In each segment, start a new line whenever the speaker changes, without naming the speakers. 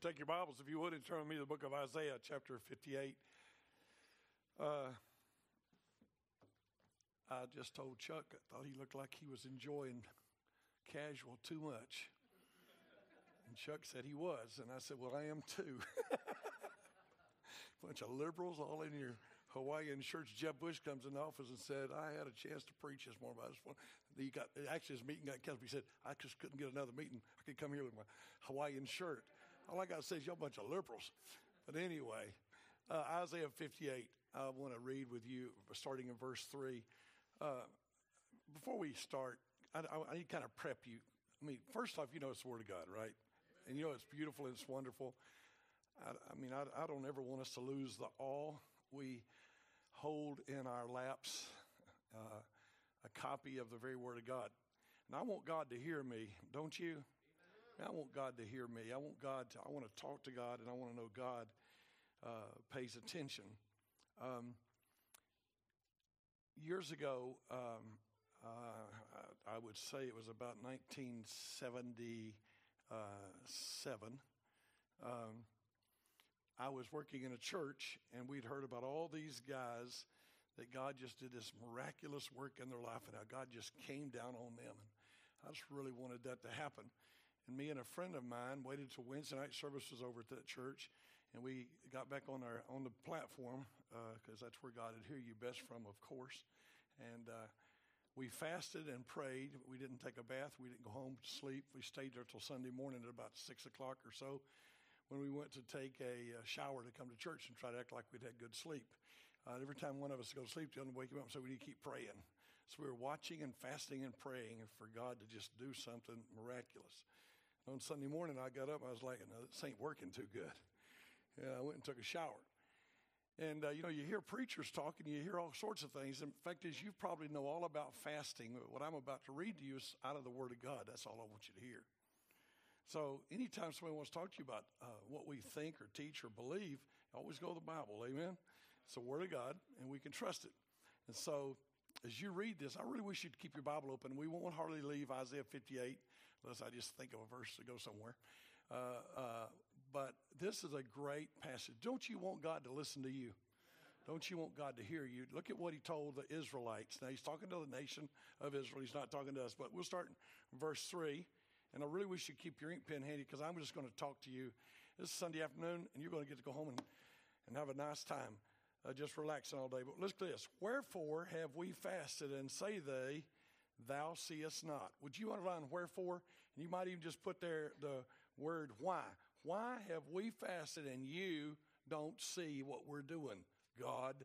Take your Bibles, if you would, and turn with me to the book of Isaiah, chapter 58. Uh, I just told Chuck, I thought he looked like he was enjoying casual too much. And Chuck said he was. And I said, Well, I am too. Bunch of liberals all in your Hawaiian shirts. Jeb Bush comes in the office and said, I had a chance to preach this morning. But I just he got, actually, his meeting got canceled. He said, I just couldn't get another meeting. I could come here with my Hawaiian shirt. All I got to say is, y'all a bunch of liberals. But anyway, uh, Isaiah 58, I want to read with you, starting in verse 3. Uh, before we start, I, I, I need to kind of prep you. I mean, first off, you know it's the Word of God, right? And you know it's beautiful and it's wonderful. I, I mean, I, I, don't ever want us to lose the awe we hold in our laps uh, a copy of the very Word of God. And I want God to hear me, don't you? I want God to hear me. I want God to, I want to talk to God and I want to know God uh, pays attention. Um, years ago, um, uh, I would say it was about 1977. Um, I was working in a church and we'd heard about all these guys that God just did this miraculous work in their life and how God just came down on them. And I just really wanted that to happen. And me and a friend of mine waited till Wednesday night service was over at that church, and we got back on our on the platform because uh, that's where God would hear you best from, of course. And uh, we fasted and prayed. We didn't take a bath. We didn't go home to sleep. We stayed there till Sunday morning at about six o'clock or so, when we went to take a, a shower to come to church and try to act like we'd had good sleep. Uh, every time one of us go to sleep, the other wake him up and say, "We need to keep praying." So we were watching and fasting and praying for God to just do something miraculous on Sunday morning, I got up. I was like, no, this ain't working too good. And I went and took a shower. And, uh, you know, you hear preachers talking, you hear all sorts of things. In fact, as you probably know all about fasting, what I'm about to read to you is out of the Word of God. That's all I want you to hear. So, anytime somebody wants to talk to you about uh, what we think or teach or believe, always go to the Bible. Amen? It's the Word of God, and we can trust it. And so, as you read this, I really wish you'd keep your Bible open. We won't hardly leave Isaiah 58 unless I just think of a verse to go somewhere. Uh, uh, but this is a great passage. Don't you want God to listen to you? Don't you want God to hear you? Look at what he told the Israelites. Now, he's talking to the nation of Israel. He's not talking to us, but we'll start in verse 3. And I really wish you'd keep your ink pen handy because I'm just going to talk to you. This is Sunday afternoon, and you're going to get to go home and, and have a nice time, uh, just relaxing all day. But listen to this Wherefore have we fasted, and say they, thou seest not. Would you underline wherefore? And you might even just put there the word why. Why have we fasted and you don't see what we're doing, God?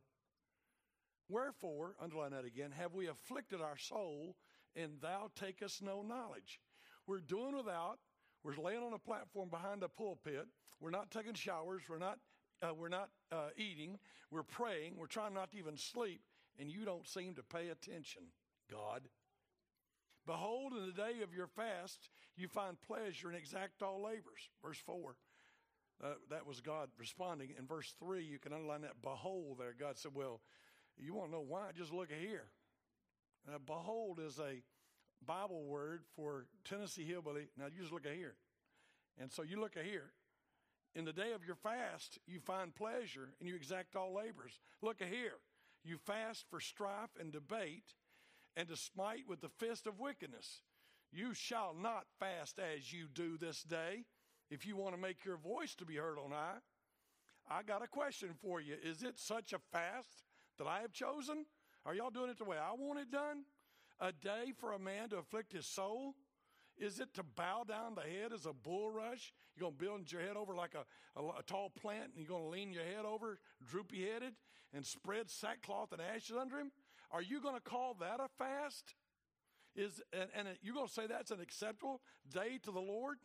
Wherefore, underline that again, have we afflicted our soul and thou takest no knowledge? We're doing without. We're laying on a platform behind a pulpit. We're not taking showers. We're not, uh, we're not uh, eating. We're praying. We're trying not to even sleep. And you don't seem to pay attention, God. Behold, in the day of your fast, you find pleasure and exact all labors. Verse 4. Uh, that was God responding. In verse 3, you can underline that behold there. God said, Well, you want to know why? Just look at here. Uh, behold is a Bible word for Tennessee hillbilly. Now you just look at here. And so you look at here. In the day of your fast, you find pleasure and you exact all labors. Look at here. You fast for strife and debate and to smite with the fist of wickedness. You shall not fast as you do this day if you want to make your voice to be heard on high. I got a question for you. Is it such a fast that I have chosen? Are y'all doing it the way I want it done? A day for a man to afflict his soul? Is it to bow down the head as a bulrush? You're going to build your head over like a, a, a tall plant and you're going to lean your head over, droopy headed, and spread sackcloth and ashes under him? Are you going to call that a fast? Is and, and you're going to say that's an acceptable day to the Lord?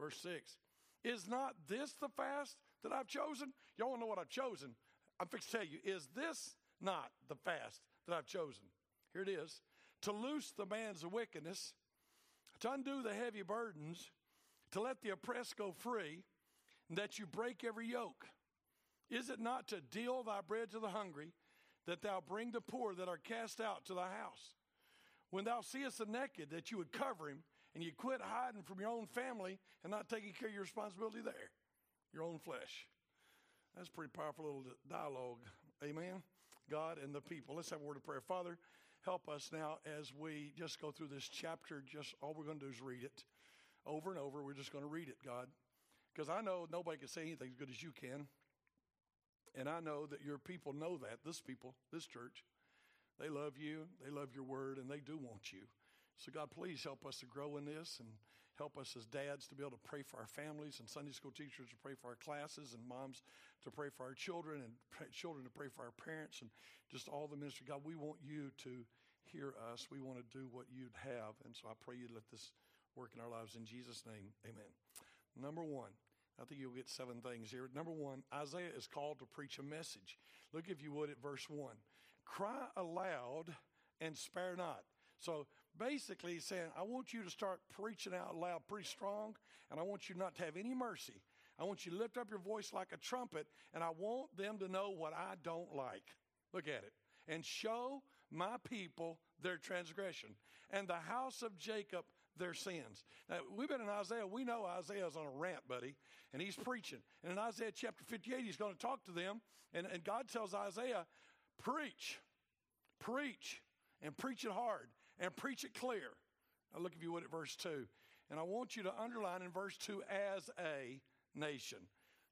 Verse 6. Is not this the fast that I've chosen? Y'all want to know what I've chosen? I'm fixing to tell you. Is this not the fast that I've chosen? Here it is. To loose the of wickedness, to undo the heavy burdens, to let the oppressed go free, and that you break every yoke. Is it not to deal thy bread to the hungry, that thou bring the poor that are cast out to thy house. When thou seest the naked, that you would cover him, and you quit hiding from your own family and not taking care of your responsibility there, your own flesh. That's a pretty powerful little dialogue. Amen. God and the people. Let's have a word of prayer. Father, help us now as we just go through this chapter. Just all we're going to do is read it over and over. We're just going to read it, God. Because I know nobody can say anything as good as you can. And I know that your people know that, this people, this church. They love you, they love your word, and they do want you. So, God, please help us to grow in this and help us as dads to be able to pray for our families and Sunday school teachers to pray for our classes and moms to pray for our children and children to pray for our parents and just all the ministry. God, we want you to hear us. We want to do what you'd have. And so I pray you let this work in our lives. In Jesus' name, amen. Number one, I think you'll get seven things here. Number one, Isaiah is called to preach a message. Look, if you would, at verse one cry aloud and spare not. So basically, he's saying, I want you to start preaching out loud pretty strong, and I want you not to have any mercy. I want you to lift up your voice like a trumpet, and I want them to know what I don't like. Look at it. And show my people their transgression, and the house of Jacob their sins. Now, we've been in Isaiah. We know Isaiah's on a rant, buddy, and he's preaching. And in Isaiah chapter 58, he's going to talk to them, and, and God tells Isaiah, Preach, preach, and preach it hard, and preach it clear. Now, look, if you would, at verse 2. And I want you to underline in verse 2 as a nation.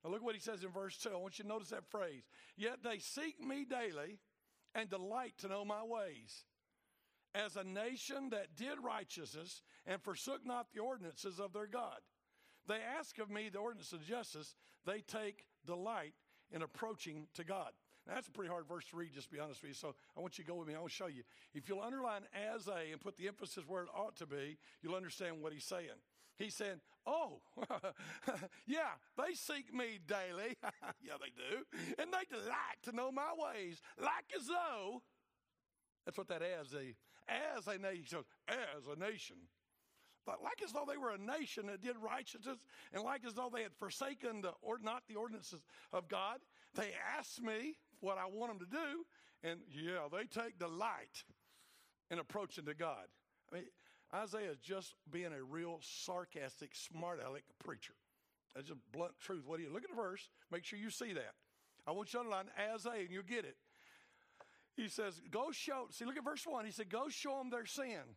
Now, look what he says in verse 2. I want you to notice that phrase. Yet they seek me daily and delight to know my ways. As a nation that did righteousness and forsook not the ordinances of their God. They ask of me the ordinance of justice, they take delight in approaching to God. Now, that's a pretty hard verse to read, just to be honest with you. So I want you to go with me. I want to show you. If you'll underline as a and put the emphasis where it ought to be, you'll understand what he's saying. He's saying, Oh, yeah, they seek me daily. yeah, they do. And they delight to know my ways, like as though, that's what that as a, as a nation, as a nation. But like as though they were a nation that did righteousness, and like as though they had forsaken the or not the ordinances of God, they ask me what I want them to do, and yeah, they take delight in approaching to God. I mean, Isaiah is just being a real sarcastic, smart aleck preacher. That's just blunt truth. What do you look at the verse? Make sure you see that. I want you to underline as a, and you'll get it. He says, Go show, see, look at verse 1. He said, Go show them their sin.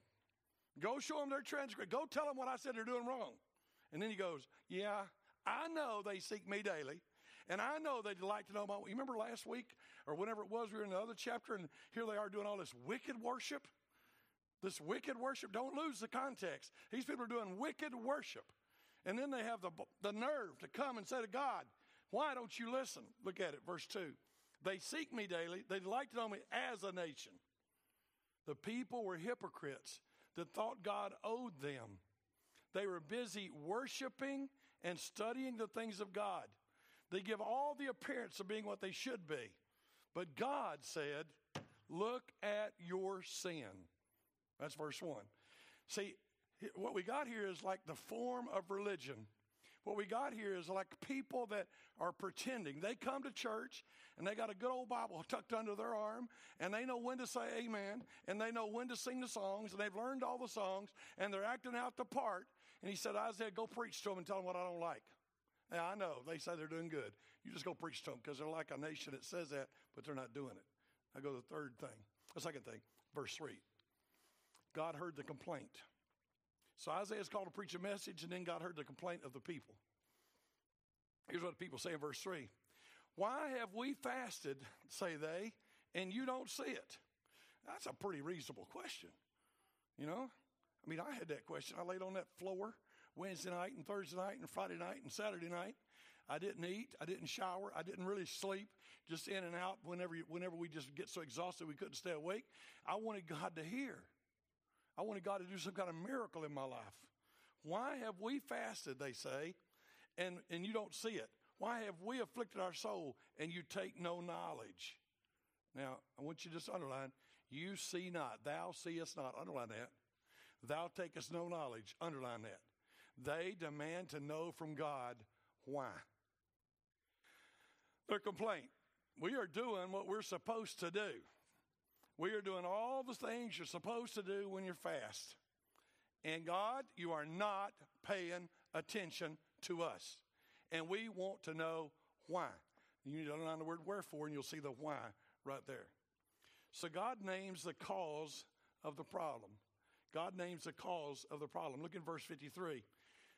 Go show them their transgression. Go tell them what I said they're doing wrong. And then he goes, Yeah, I know they seek me daily. And I know they'd like to know about. You remember last week or whenever it was, we were in the other chapter, and here they are doing all this wicked worship. This wicked worship, don't lose the context. These people are doing wicked worship. And then they have the, the nerve to come and say to God, Why don't you listen? Look at it, verse 2. They seek me daily, they delight to know me as a nation. The people were hypocrites that thought God owed them. They were busy worshiping and studying the things of God. They give all the appearance of being what they should be. But God said, Look at your sin. That's verse 1. See, what we got here is like the form of religion. What we got here is like people that are pretending. They come to church and they got a good old Bible tucked under their arm and they know when to say amen and they know when to sing the songs and they've learned all the songs and they're acting out the part. And he said, Isaiah, go preach to them and tell them what I don't like. Now, I know they say they're doing good. You just go preach to them because they're like a nation that says that, but they're not doing it. I go to the third thing, the second thing, verse 3. God heard the complaint. So Isaiah is called to preach a message, and then God heard the complaint of the people. Here's what the people say in verse 3 Why have we fasted, say they, and you don't see it? That's a pretty reasonable question. You know? I mean, I had that question. I laid on that floor Wednesday night and Thursday night and Friday night and Saturday night. I didn't eat. I didn't shower. I didn't really sleep. Just in and out whenever, whenever we just get so exhausted we couldn't stay awake. I wanted God to hear. I wanted God to do some kind of miracle in my life. Why have we fasted, they say, and, and you don't see it? Why have we afflicted our soul and you take no knowledge? Now, I want you to just underline, you see not, thou seest not. Underline that. Thou takest no knowledge. Underline that. They demand to know from God why. Their complaint we are doing what we're supposed to do. We are doing all the things you're supposed to do when you're fast. And God, you are not paying attention to us. And we want to know why. You need to underline the word wherefore, and you'll see the why right there. So God names the cause of the problem. God names the cause of the problem. Look in verse 53,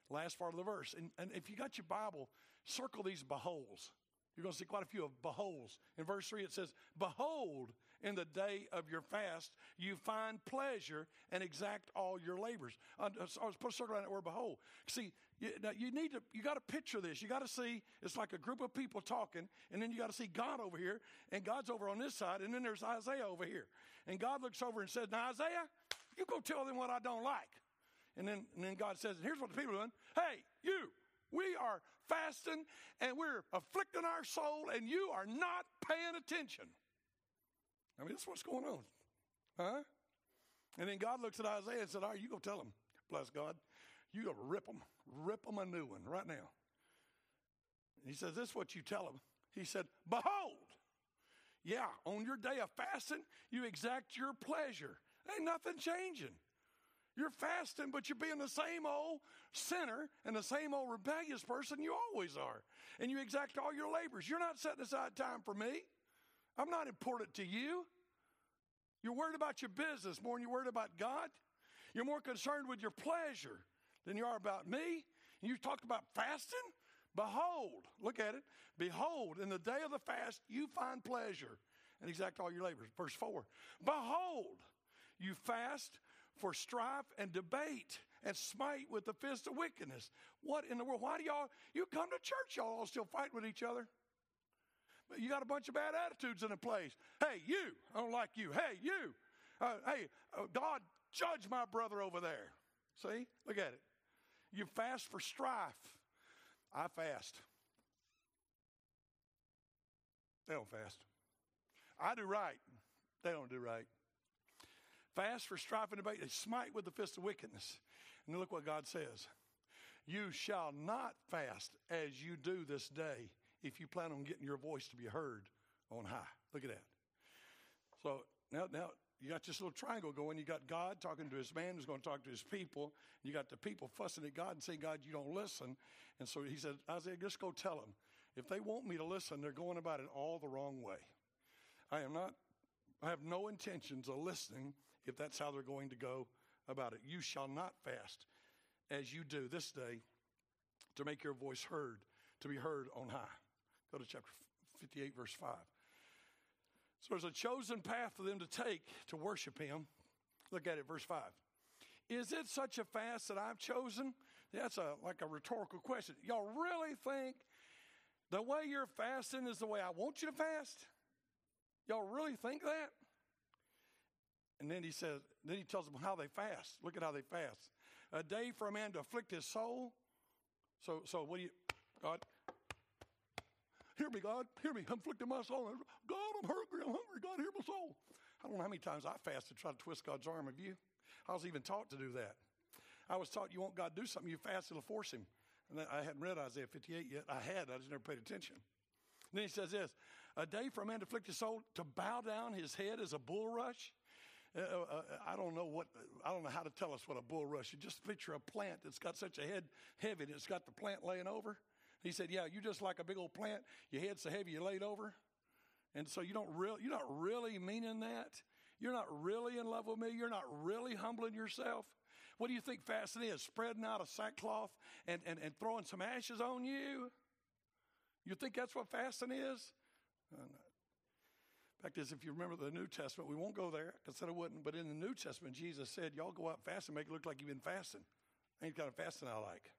last part of the verse. And, and if you got your Bible, circle these beholds. You're going to see quite a few of beholds. In verse 3, it says, Behold, in the day of your fast, you find pleasure and exact all your labors. Uh, I was put a circle around that word behold. See, you, you need to, you got to picture this. You got to see, it's like a group of people talking, and then you got to see God over here, and God's over on this side, and then there's Isaiah over here. And God looks over and says, Now, Isaiah, you go tell them what I don't like. And then, and then God says, Here's what the people are doing. Hey, you, we are fasting and we're afflicting our soul, and you are not paying attention. I mean, that's what's going on. Huh? And then God looks at Isaiah and said, All right, you go tell them, bless God. You go rip them, rip them a new one right now. He says, This is what you tell them. He said, Behold, yeah, on your day of fasting, you exact your pleasure. Ain't nothing changing. You're fasting, but you're being the same old sinner and the same old rebellious person you always are. And you exact all your labors. You're not setting aside time for me. I'm not important to you. You're worried about your business more than you're worried about God. You're more concerned with your pleasure than you are about me. And you talked about fasting? Behold, look at it. Behold, in the day of the fast, you find pleasure and exact all your labors. Verse 4 Behold, you fast for strife and debate and smite with the fist of wickedness. What in the world? Why do y'all, you come to church, y'all all still fight with each other? You got a bunch of bad attitudes in the place. Hey, you, I don't like you. Hey, you, uh, hey, uh, God, judge my brother over there. See, look at it. You fast for strife. I fast. They don't fast. I do right. They don't do right. Fast for strife and debate. They smite with the fist of wickedness. And look what God says. You shall not fast as you do this day if you plan on getting your voice to be heard on high. Look at that. So now, now you got this little triangle going. You got God talking to his man who's going to talk to his people. You got the people fussing at God and saying, God, you don't listen. And so he said, Isaiah, just go tell them. If they want me to listen, they're going about it all the wrong way. I am not, I have no intentions of listening if that's how they're going to go about it. You shall not fast as you do this day to make your voice heard, to be heard on high. Go to chapter 58, verse 5. So there's a chosen path for them to take to worship Him. Look at it, verse 5. Is it such a fast that I've chosen? That's a, like a rhetorical question. Y'all really think the way you're fasting is the way I want you to fast? Y'all really think that? And then he says, then he tells them how they fast. Look at how they fast. A day for a man to afflict his soul. So, so what do you, God, Hear me, God. Hear me. I'm afflicting my soul. God, I'm hungry. I'm hungry. God, hear my soul. I don't know how many times I fasted to try to twist God's arm of you. I was even taught to do that. I was taught you want God to do something, you fast, it'll force him. And I hadn't read Isaiah 58 yet. I had, I just never paid attention. And then he says this A day for a man to afflict his soul, to bow down his head as a bulrush. Uh, uh, uh, I don't know what, I don't know how to tell us what a bulrush is. Just picture a plant that's got such a head heavy it's got the plant laying over. He said, Yeah, you're just like a big old plant, your head's so heavy you laid over. And so you don't really you're not really meaning that. You're not really in love with me. You're not really humbling yourself. What do you think fasting is? Spreading out a sackcloth and, and, and throwing some ashes on you? You think that's what fasting is? Uh, fact is, if you remember the New Testament, we won't go there. I said I wouldn't, but in the New Testament, Jesus said, Y'all go out fasting, make it look like you've been fasting. Ain't kind of fasting I like.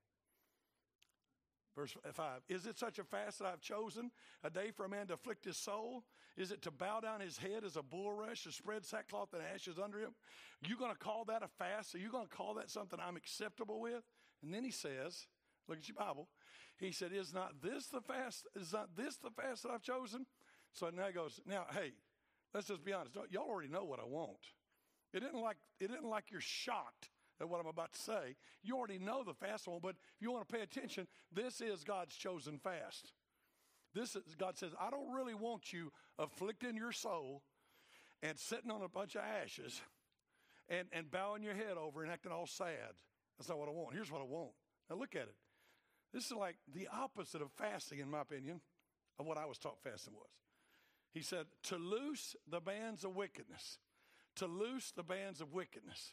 Verse 5 Is it such a fast that I've chosen, a day for a man to afflict his soul? Is it to bow down his head as a bulrush, to spread sackcloth and ashes under him? Are You going to call that a fast? Are you going to call that something I'm acceptable with? And then he says, Look at your Bible. He said, Is not this the fast? Is not this the fast that I've chosen? So now he goes, Now, hey, let's just be honest. Y'all already know what I want. It isn't like it isn't like you're shocked at what I'm about to say. You already know the fast one, but if you want to pay attention, this is God's chosen fast. This is, God says, I don't really want you afflicting your soul and sitting on a bunch of ashes and, and bowing your head over and acting all sad. That's not what I want. Here's what I want. Now look at it. This is like the opposite of fasting, in my opinion, of what I was taught fasting was. He said, to loose the bands of wickedness, to loose the bands of wickedness.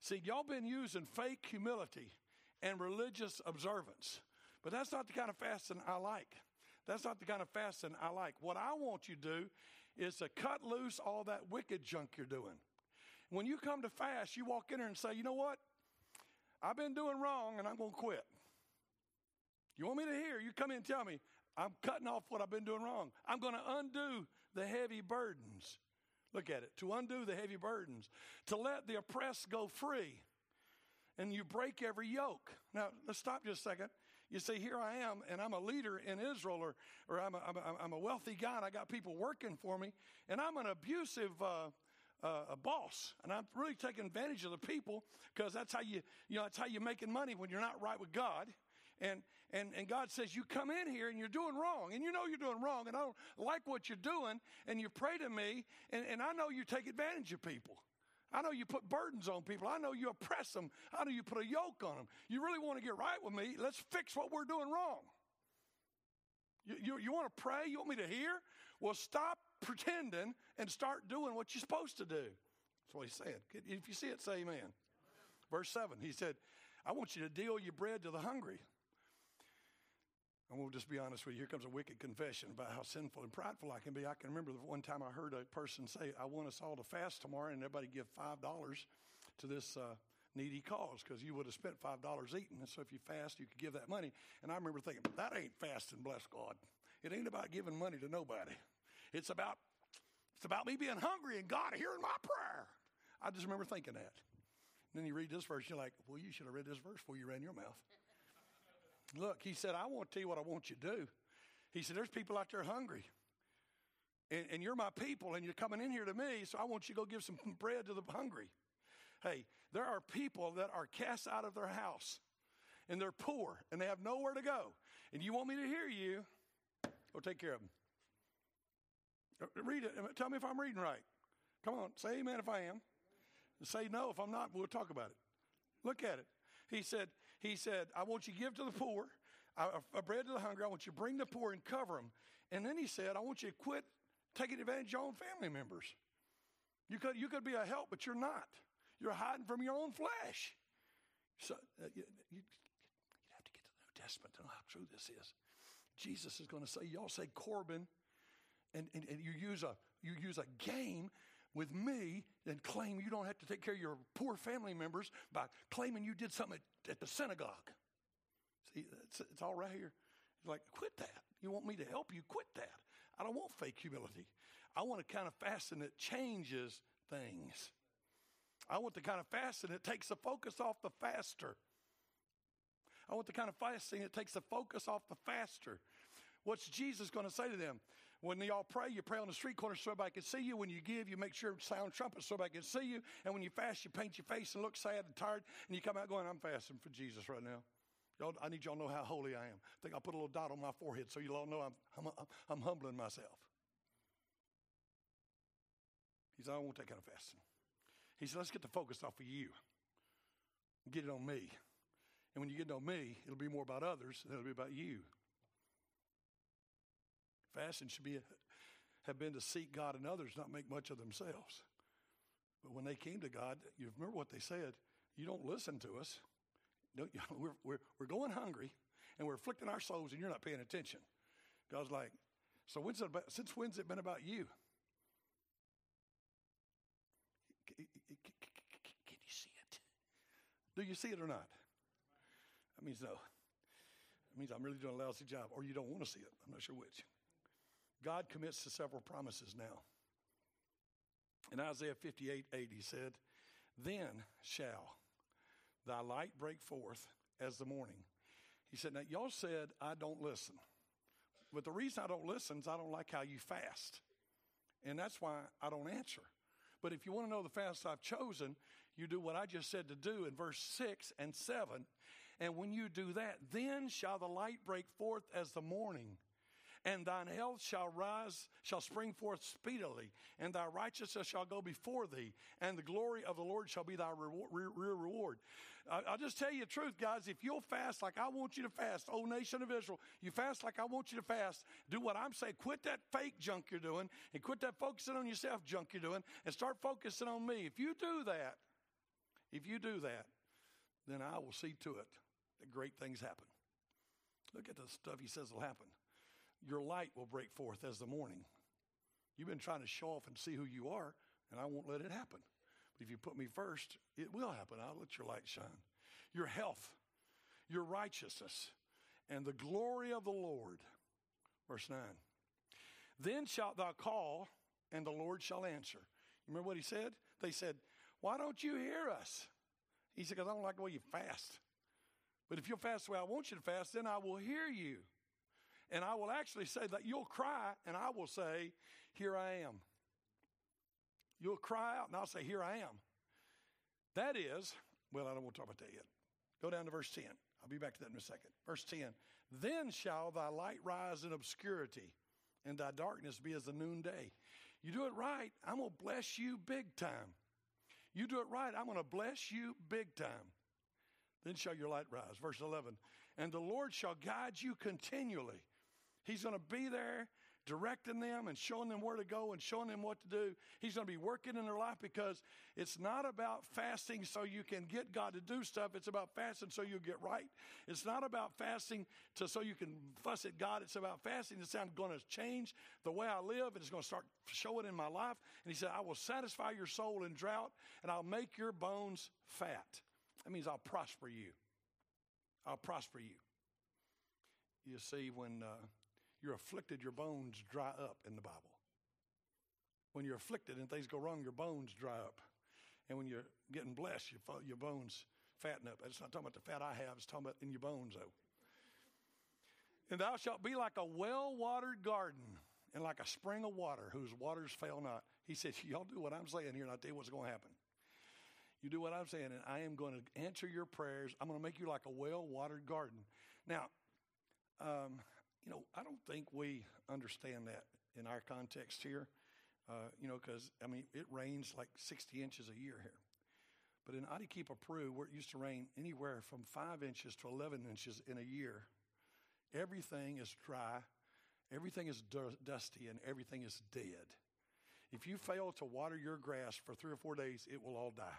See, y'all been using fake humility and religious observance, but that's not the kind of fasting I like. That's not the kind of fasting I like. What I want you to do is to cut loose all that wicked junk you're doing. When you come to fast, you walk in there and say, you know what? I've been doing wrong and I'm going to quit. You want me to hear? You come in and tell me, I'm cutting off what I've been doing wrong. I'm going to undo the heavy burdens. Look at it. To undo the heavy burdens, to let the oppressed go free, and you break every yoke. Now, let's stop just a second. You say, Here I am, and I'm a leader in Israel, or, or I'm, a, I'm, a, I'm a wealthy guy, and I got people working for me, and I'm an abusive uh, uh, a boss, and I'm really taking advantage of the people because that's how you, you know, that's how you're making money when you're not right with God. And, and, and God says, You come in here and you're doing wrong, and you know you're doing wrong, and I don't like what you're doing, and you pray to me, and, and I know you take advantage of people. I know you put burdens on people. I know you oppress them. I know you put a yoke on them. You really want to get right with me? Let's fix what we're doing wrong. You, you, you want to pray? You want me to hear? Well, stop pretending and start doing what you're supposed to do. That's what he said. If you see it, say amen. Verse 7, he said, I want you to deal your bread to the hungry. And we'll just be honest with you. Here comes a wicked confession about how sinful and prideful I can be. I can remember the one time I heard a person say, I want us all to fast tomorrow, and everybody give $5 to this uh, needy cause because you would have spent $5 eating. And so if you fast, you could give that money. And I remember thinking, that ain't fasting, bless God. It ain't about giving money to nobody. It's about, it's about me being hungry and God hearing my prayer. I just remember thinking that. And then you read this verse, you're like, well, you should have read this verse before you ran your mouth. Look, he said, I want to tell you what I want you to do. He said, There's people out there hungry. And, and, you're my people, and you're coming in here to me, so I want you to go give some bread to the hungry. Hey, there are people that are cast out of their house, and they're poor, and they have nowhere to go. And you want me to hear you, go take care of them. Uh, read it. Tell me if I'm reading right. Come on, say amen if I am. Say no if I'm not. We'll talk about it. Look at it. He said, he said, I want you to give to the poor, a bread to the hungry. I want you to bring the poor and cover them. And then he said, I want you to quit taking advantage of your own family members. You could, you could be a help, but you're not. You're hiding from your own flesh. So uh, you, you, would have to get to the New Testament to know how true this is. Jesus is going to say, y'all say Corban, and, and, and you use a you use a game with me and claim you don't have to take care of your poor family members by claiming you did something at, at the synagogue. See, it's, it's all right here. He's like, quit that. You want me to help you? Quit that. I don't want fake humility. I want a kind of fasting that changes things. I want the kind of fasting that takes the focus off the faster. I want the kind of fasting that takes the focus off the faster. What's Jesus going to say to them? When y'all pray, you pray on the street corner so everybody can see you. When you give, you make sure sound trumpets so everybody can see you. And when you fast, you paint your face and look sad and tired. And you come out going, I'm fasting for Jesus right now. Y'all, I need y'all to know how holy I am. I think I'll put a little dot on my forehead so you all know I'm, I'm, I'm humbling myself. He said, I won't take kind of fasting. He said, let's get the focus off of you. Get it on me. And when you get it on me, it'll be more about others than it'll be about you. Fasting should be have been to seek God and others, not make much of themselves. But when they came to God, you remember what they said. You don't listen to us. Don't, We're, we're, we're going hungry and we're afflicting our souls and you're not paying attention. God's like, so when's it about, since when's it been about you? Can you see it? Do you see it or not? That means no. That means I'm really doing a lousy job, or you don't want to see it. I'm not sure which. God commits to several promises now. In Isaiah 58 8, he said, Then shall thy light break forth as the morning. He said, Now, y'all said, I don't listen. But the reason I don't listen is I don't like how you fast. And that's why I don't answer. But if you want to know the fast I've chosen, you do what I just said to do in verse 6 and 7. And when you do that, then shall the light break forth as the morning and thine health shall rise, shall spring forth speedily, and thy righteousness shall go before thee, and the glory of the Lord shall be thy reward. I'll just tell you the truth, guys. If you'll fast like I want you to fast, O nation of Israel, you fast like I want you to fast, do what I'm saying. Quit that fake junk you're doing, and quit that focusing on yourself junk you're doing, and start focusing on me. If you do that, if you do that, then I will see to it that great things happen. Look at the stuff he says will happen. Your light will break forth as the morning. You've been trying to show off and see who you are, and I won't let it happen. But if you put me first, it will happen. I'll let your light shine. Your health, your righteousness, and the glory of the Lord. Verse 9. Then shalt thou call, and the Lord shall answer. You remember what he said? They said, Why don't you hear us? He said, Because I don't like the way you fast. But if you'll fast the way I want you to fast, then I will hear you. And I will actually say that you'll cry, and I will say, Here I am. You'll cry out, and I'll say, Here I am. That is, well, I don't want to talk about that yet. Go down to verse 10. I'll be back to that in a second. Verse 10 Then shall thy light rise in obscurity, and thy darkness be as the noonday. You do it right, I'm going to bless you big time. You do it right, I'm going to bless you big time. Then shall your light rise. Verse 11. And the Lord shall guide you continually. He's going to be there directing them and showing them where to go and showing them what to do. He's going to be working in their life because it's not about fasting so you can get God to do stuff. It's about fasting so you get right. It's not about fasting to so you can fuss at God. It's about fasting to say, I'm going to change the way I live and it's going to start showing in my life. And he said, I will satisfy your soul in drought and I'll make your bones fat. That means I'll prosper you. I'll prosper you. You see, when uh, you're afflicted, your bones dry up in the Bible. When you're afflicted and things go wrong, your bones dry up. And when you're getting blessed, your, your bones fatten up. It's not talking about the fat I have, it's talking about in your bones, though. And thou shalt be like a well watered garden and like a spring of water whose waters fail not. He says, Y'all do what I'm saying here, and I'll tell you what's going to happen. You do what I'm saying, and I am going to answer your prayers. I'm going to make you like a well watered garden. Now, um, you know, I don't think we understand that in our context here, uh, you know, because, I mean, it rains like 60 inches a year here. But in Arequipa, Peru, where it used to rain anywhere from 5 inches to 11 inches in a year, everything is dry, everything is dusty, and everything is dead. If you fail to water your grass for three or four days, it will all die.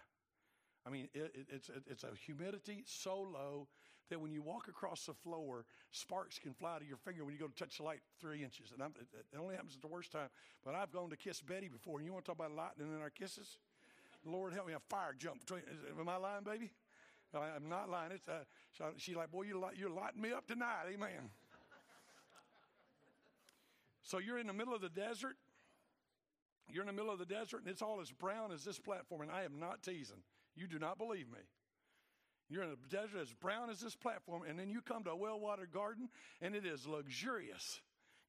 I mean, it, it, it's, it, it's a humidity so low that when you walk across the floor, sparks can fly to your finger when you go to touch the light three inches. And it, it only happens at the worst time. But I've gone to kiss Betty before, and you want to talk about lightning in our kisses? Lord help me, a fire jump between. Am I lying, baby? I'm not lying. It's, uh, she's like, boy, you're, you're lighting me up tonight. Amen. so you're in the middle of the desert. You're in the middle of the desert, and it's all as brown as this platform. And I am not teasing. You do not believe me. You're in a desert as brown as this platform, and then you come to a well watered garden, and it is luxurious.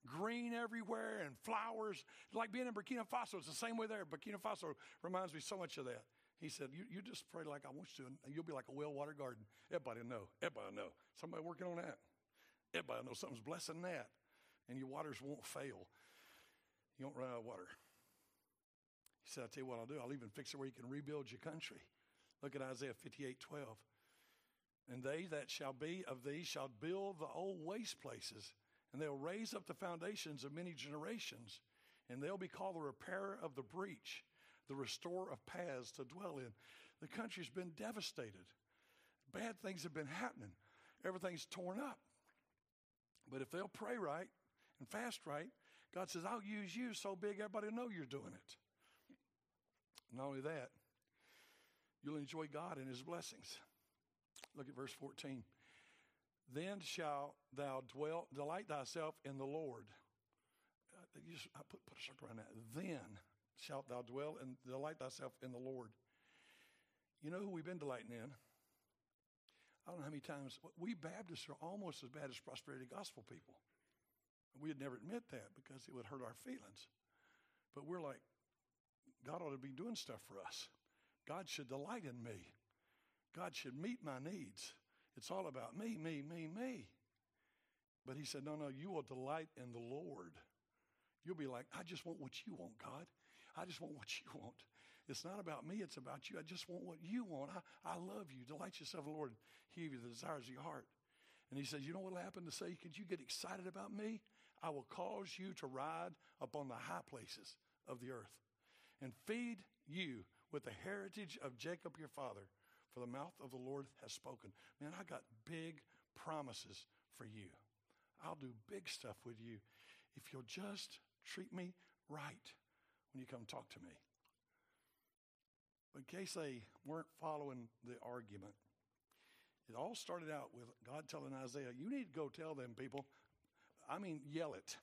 Green everywhere and flowers. Like being in Burkina Faso, it's the same way there. Burkina Faso reminds me so much of that. He said, You, you just pray like I want you to, and you'll be like a well watered garden. Everybody know. Everybody know. Somebody working on that. Everybody know something's blessing that. And your waters won't fail. You won't run out of water. He said, I'll tell you what I'll do. I'll even fix it where you can rebuild your country. Look at Isaiah 58 12. And they that shall be of these shall build the old waste places, and they'll raise up the foundations of many generations, and they'll be called the repairer of the breach, the restorer of paths to dwell in. The country's been devastated. Bad things have been happening. Everything's torn up. But if they'll pray right and fast right, God says, I'll use you so big everybody will know you're doing it. Not only that, you'll enjoy God and His blessings. Look at verse 14. Then shalt thou dwell, delight thyself in the Lord. Uh, just, I put, put a circle around that. Then shalt thou dwell and delight thyself in the Lord. You know who we've been delighting in? I don't know how many times. We Baptists are almost as bad as prosperity gospel people. We'd never admit that because it would hurt our feelings. But we're like, God ought to be doing stuff for us. God should delight in me. God should meet my needs. It's all about me, me, me, me. But he said, No, no, you will delight in the Lord. You'll be like, I just want what you want, God. I just want what you want. It's not about me, it's about you. I just want what you want. I, I love you. Delight yourself in the Lord. He you the desires of your heart. And he says, You know what will happen to say, Could you get excited about me? I will cause you to ride upon the high places of the earth and feed you with the heritage of Jacob your father, for the mouth of the Lord has spoken. Man, I got big promises for you. I'll do big stuff with you if you'll just treat me right when you come talk to me. But in case they weren't following the argument, it all started out with God telling Isaiah, You need to go tell them people, I mean, yell it.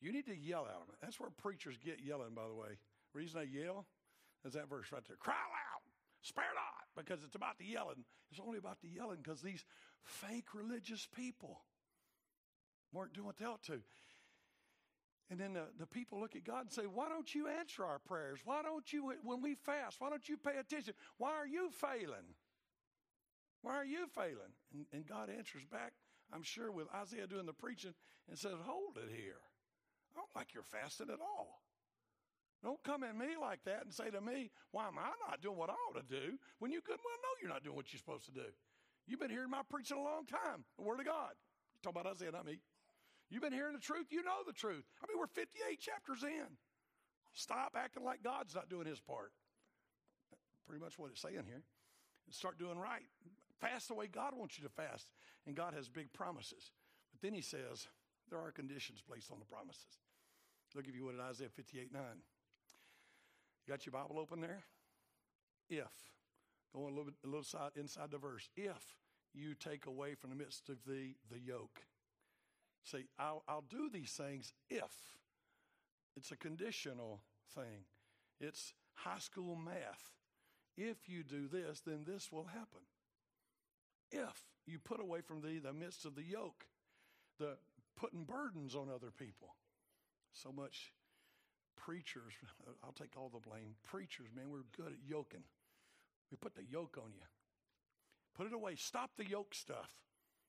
You need to yell at them. That's where preachers get yelling, by the way. reason they yell is that verse right there. Cry loud, spare not, because it's about the yelling. It's only about the yelling because these fake religious people weren't doing what they ought to. And then the, the people look at God and say, Why don't you answer our prayers? Why don't you, when we fast, why don't you pay attention? Why are you failing? Why are you failing? And, and God answers back, I'm sure, with Isaiah doing the preaching and says, Hold it here. I don't like your fasting at all. Don't come at me like that and say to me, Why am I not doing what I ought to do when you good well know you're not doing what you're supposed to do? You've been hearing my preaching a long time, the Word of God. you talk about Isaiah, not me. You've been hearing the truth, you know the truth. I mean, we're 58 chapters in. Stop acting like God's not doing his part. Pretty much what it's saying here. Start doing right. Fast the way God wants you to fast. And God has big promises. But then he says, there are conditions placed on the promises. Look at you what in Isaiah 58 9. Got your Bible open there? If, going a little a little side, inside the verse, if you take away from the midst of thee the yoke. See, I'll, I'll do these things if. It's a conditional thing. It's high school math. If you do this, then this will happen. If you put away from thee the midst of the yoke, the putting burdens on other people. So much preachers, I'll take all the blame. Preachers, man, we're good at yoking. We put the yoke on you. Put it away. Stop the yoke stuff.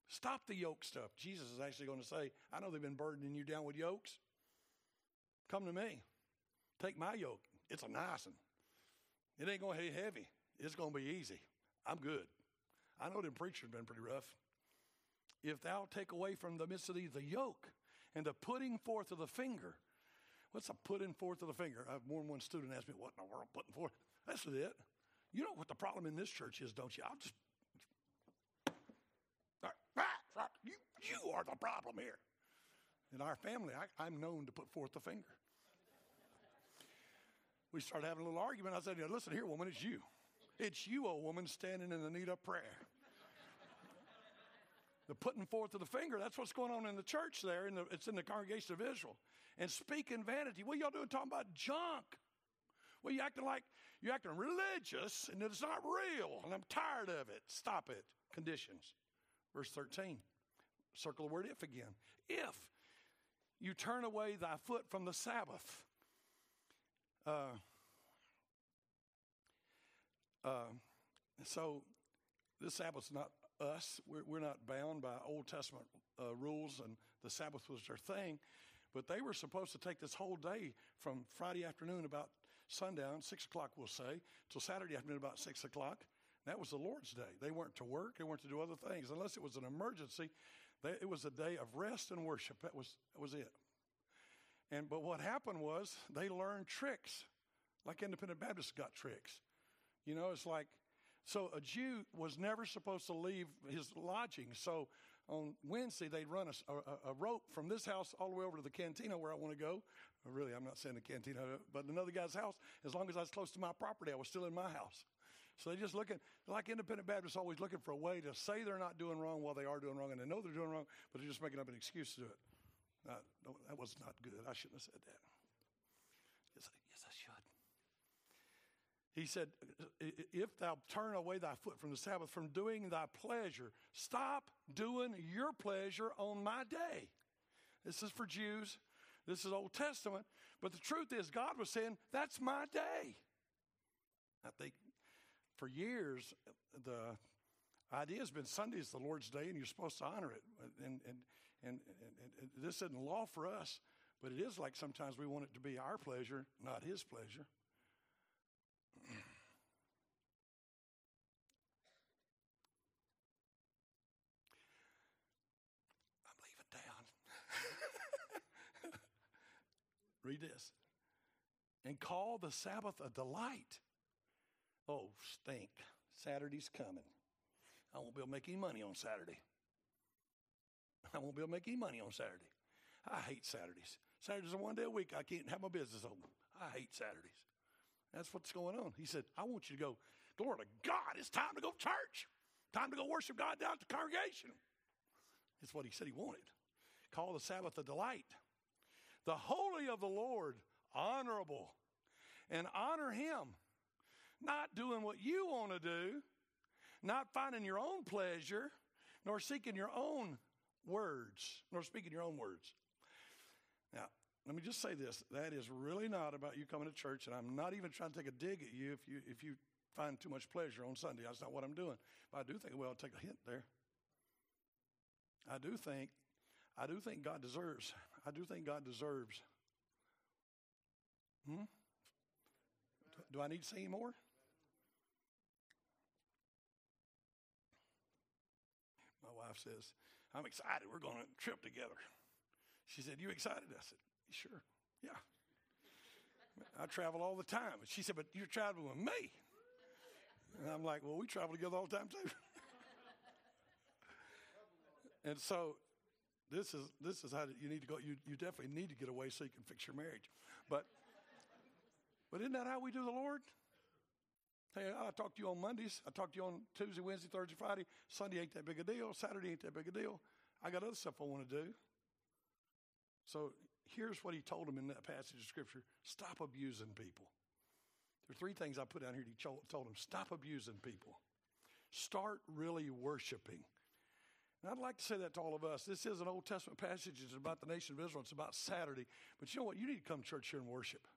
Stop the yoke stuff. Jesus is actually going to say, I know they've been burdening you down with yokes. Come to me. Take my yoke. It's a nice one. It ain't going to be heavy. It's going to be easy. I'm good. I know them preachers have been pretty rough. If thou take away from the midst of thee the yoke and the putting forth of the finger, what's a putting forth of the finger? I have more than one student ask me, what in the world putting forth? That's it. You know what the problem in this church is, don't you? I'll just you, you are the problem here. In our family, I, I'm known to put forth the finger. We started having a little argument. I said, Listen here, woman, it's you. It's you, old woman, standing in the need of prayer. the putting forth of the finger, that's what's going on in the church there. The, it's in the congregation of Israel. And speaking vanity. What y'all doing talking about junk? Well, you acting like you're acting religious and it's not real. And I'm tired of it. Stop it. Conditions. Verse 13. Circle the word if again. If you turn away thy foot from the Sabbath. Uh, uh, so this Sabbath's not us. We're, we're not bound by Old Testament uh, rules, and the Sabbath was their thing. But they were supposed to take this whole day from Friday afternoon about sundown, six o'clock, we'll say, till Saturday afternoon about six o'clock. That was the Lord's day. They weren't to work, they weren't to do other things. Unless it was an emergency, they, it was a day of rest and worship. That was, that was it. And but what happened was they learned tricks, like independent Baptists got tricks. You know, it's like so a Jew was never supposed to leave his lodging. So on Wednesday they'd run a, a, a, rope from this house all the way over to the cantina where I want to go. Uh, really, I'm not saying the cantina, but another guy's house. As long as I was close to my property, I was still in my house. So they're just looking, like independent Baptists, always looking for a way to say they're not doing wrong while they are doing wrong, and they know they're doing wrong, but they're just making up an excuse to do it. that was not good. I shouldn't have said that. Yes, yes, I should. He said, If thou turn away thy foot from the Sabbath, from doing thy pleasure, stop doing your pleasure on my day. This is for Jews. This is Old Testament. But the truth is, God was saying, That's my day. I think for years, the idea has been Sunday is the Lord's day and you're supposed to honor it. And, and, And, and, this isn't law for us, but it is like sometimes we want it to be our pleasure, not His pleasure. Read this. And call the Sabbath a delight. Oh, stink. Saturday's coming. I won't be able to make any money on Saturday. I won't be able to make any money on Saturday. I hate Saturdays. Saturdays are one day a week. I can't have my business open. I hate Saturdays. That's what's going on. He said, I want you to go, glory to God, it's time to go to church. Time to go worship God down at the congregation. That's what he said he wanted. Call the Sabbath a delight. The holy of the Lord, honorable. And honor him. Not doing what you want to do, not finding your own pleasure, nor seeking your own words, nor speaking your own words. Now, let me just say this. That is really not about you coming to church, and I'm not even trying to take a dig at you if you if you find too much pleasure on Sunday. That's not what I'm doing. But I do think, well, I'll take a hint there. I do think, I do think God deserves, I do think God deserves. Hmm? Do I need to say more? My wife says, I'm excited. We're going on a trip together. She said, You excited? I said, Sure. Yeah. I travel all the time. And she said, But you're traveling with me. And I'm like, Well, we travel together all the time too. and so this is this is how you need to go. You you definitely need to get away so you can fix your marriage. But but isn't that how we do the Lord? Hey, I talk to you on Mondays. I talk to you on Tuesday, Wednesday, Thursday, Friday. Sunday ain't that big a deal. Saturday ain't that big a deal. I got other stuff I want to do. So here's what he told him in that passage of scripture stop abusing people. There are three things I put down here. He told him stop abusing people, start really worshiping. And I'd like to say that to all of us. This is an Old Testament passage. It's about the nation of Israel. It's about Saturday. But you know what? You need to come to church here and worship.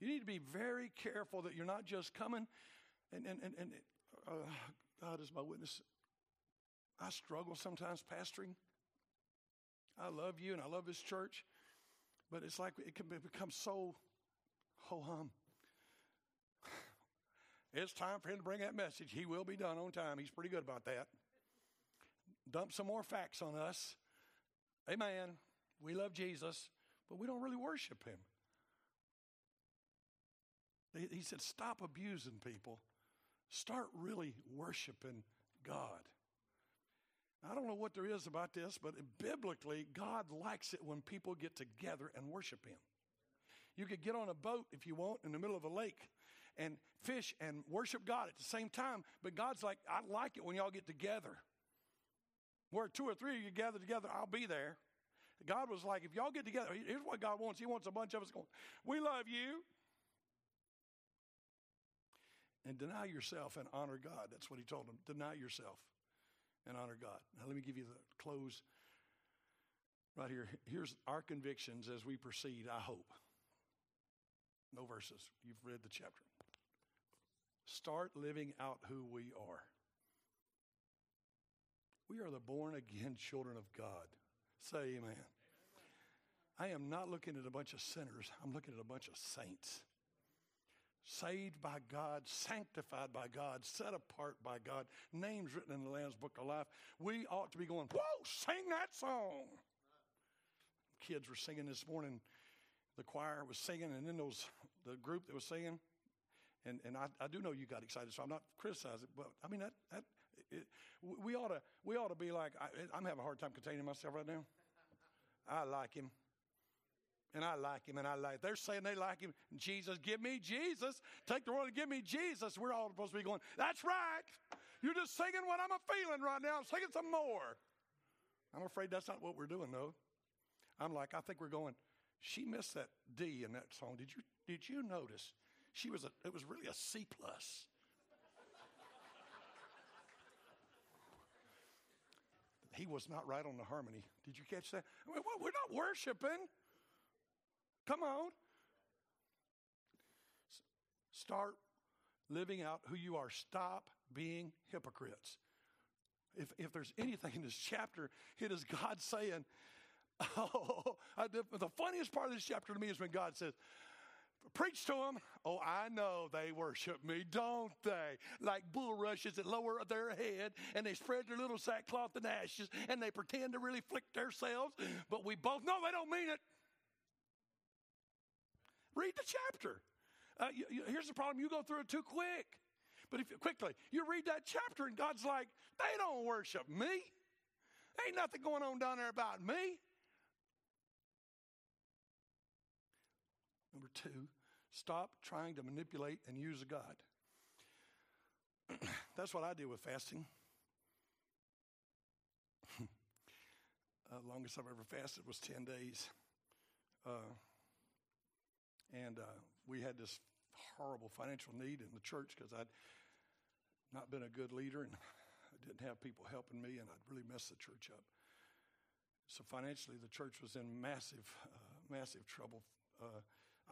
You need to be very careful that you're not just coming and, and, and, and uh, God is my witness. I struggle sometimes pastoring. I love you and I love this church, but it's like it can become so ho hum. It's time for him to bring that message. He will be done on time. He's pretty good about that. Dump some more facts on us. Amen. We love Jesus, but we don't really worship him. He said, Stop abusing people. Start really worshiping God. I don't know what there is about this, but biblically, God likes it when people get together and worship Him. You could get on a boat if you want in the middle of a lake and fish and worship God at the same time, but God's like, I like it when y'all get together. Where two or three of you gather together, I'll be there. God was like, if y'all get together, here's what God wants. He wants a bunch of us going, We love you and deny yourself and honor God. That's what he told them. Deny yourself and honor God. Now, let me give you the close right here. Here's our convictions as we proceed, I hope. No verses. You've read the chapter. Start living out who we are. We are the born again children of God. Say amen. I am not looking at a bunch of sinners, I'm looking at a bunch of saints saved by God, sanctified by God, set apart by God, names written in the Lamb's Book of Life, we ought to be going, Whoa, sing that song. Kids were singing this morning. The choir was singing, and then those the group that was singing, and and I, I do know you got excited, so I'm not criticizing, but I mean that that it, we ought to we ought to be like I, I'm having a hard time containing myself right now. I like him and I like him, and I like. They're saying they like him. Jesus, give me Jesus. Take the world and give me Jesus. We're all supposed to be going. That's right. You're just singing what I'm feeling right now. I'm singing some more. I'm afraid that's not what we're doing, though. I'm like, I think we're going. She missed that D in that song. Did you did you notice? She was a. It was really a C plus. He was not right on the harmony. Did you catch that? I mean, we're not worshiping. Come on. Start living out who you are. Stop being hypocrites. if, if there's anything in this chapter, it is God saying, Oh, I, the funniest part of this chapter to me is when God says, Preach to them. Oh, I know they worship me, don't they? Like bulrushes that lower their head and they spread their little sackcloth and ashes and they pretend to really flick themselves, but we both know they don't mean it. Read the chapter. Uh, you, you, here's the problem you go through it too quick. But if quickly, you read that chapter and God's like, they don't worship me. Ain't nothing going on down there about me. Number two, stop trying to manipulate and use a God. That's what I did with fasting. uh, longest I've ever fasted was 10 days. Uh, and uh, we had this horrible financial need in the church because I'd not been a good leader and I didn't have people helping me, and I'd really messed the church up. So financially, the church was in massive, uh, massive trouble. Uh,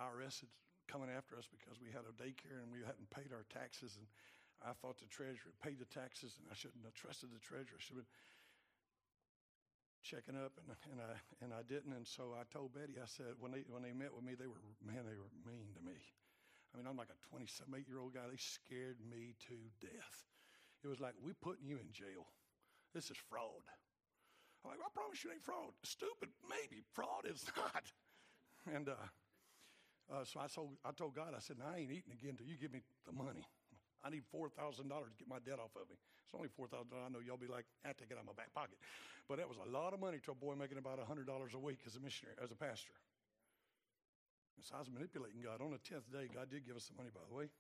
IRS had coming after us because we had a daycare and we hadn't paid our taxes, and I thought the treasurer paid the taxes, and I shouldn't have trusted the treasurer. I should have been checking up, and, and I and I didn't. And so I told Betty, I said when they when they met with me, they were man, they were mean to me. I mean, I'm like a 27, 8 year old guy. They scared me to death. It was like we putting you in jail. This is fraud. I'm like, I promise you ain't fraud. Stupid, maybe. Fraud is not. And uh, uh, so I told, I told God, I said, I ain't eating again until you give me the money. I need $4,000 to get my debt off of me. It's only $4,000. I know y'all be like, I take it out of my back pocket. But that was a lot of money to a boy making about $100 a week as a missionary, as a pastor. And so I was manipulating God. On the 10th day, God did give us the money, by the way.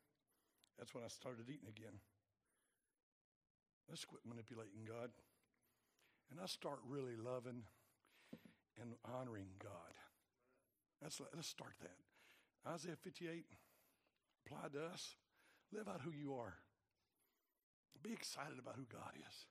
That's when I started eating again. Let's quit manipulating God. And I start really loving and honoring God. Let's, let's start that. Isaiah 58 applied to us. Live out who you are. Be excited about who God is.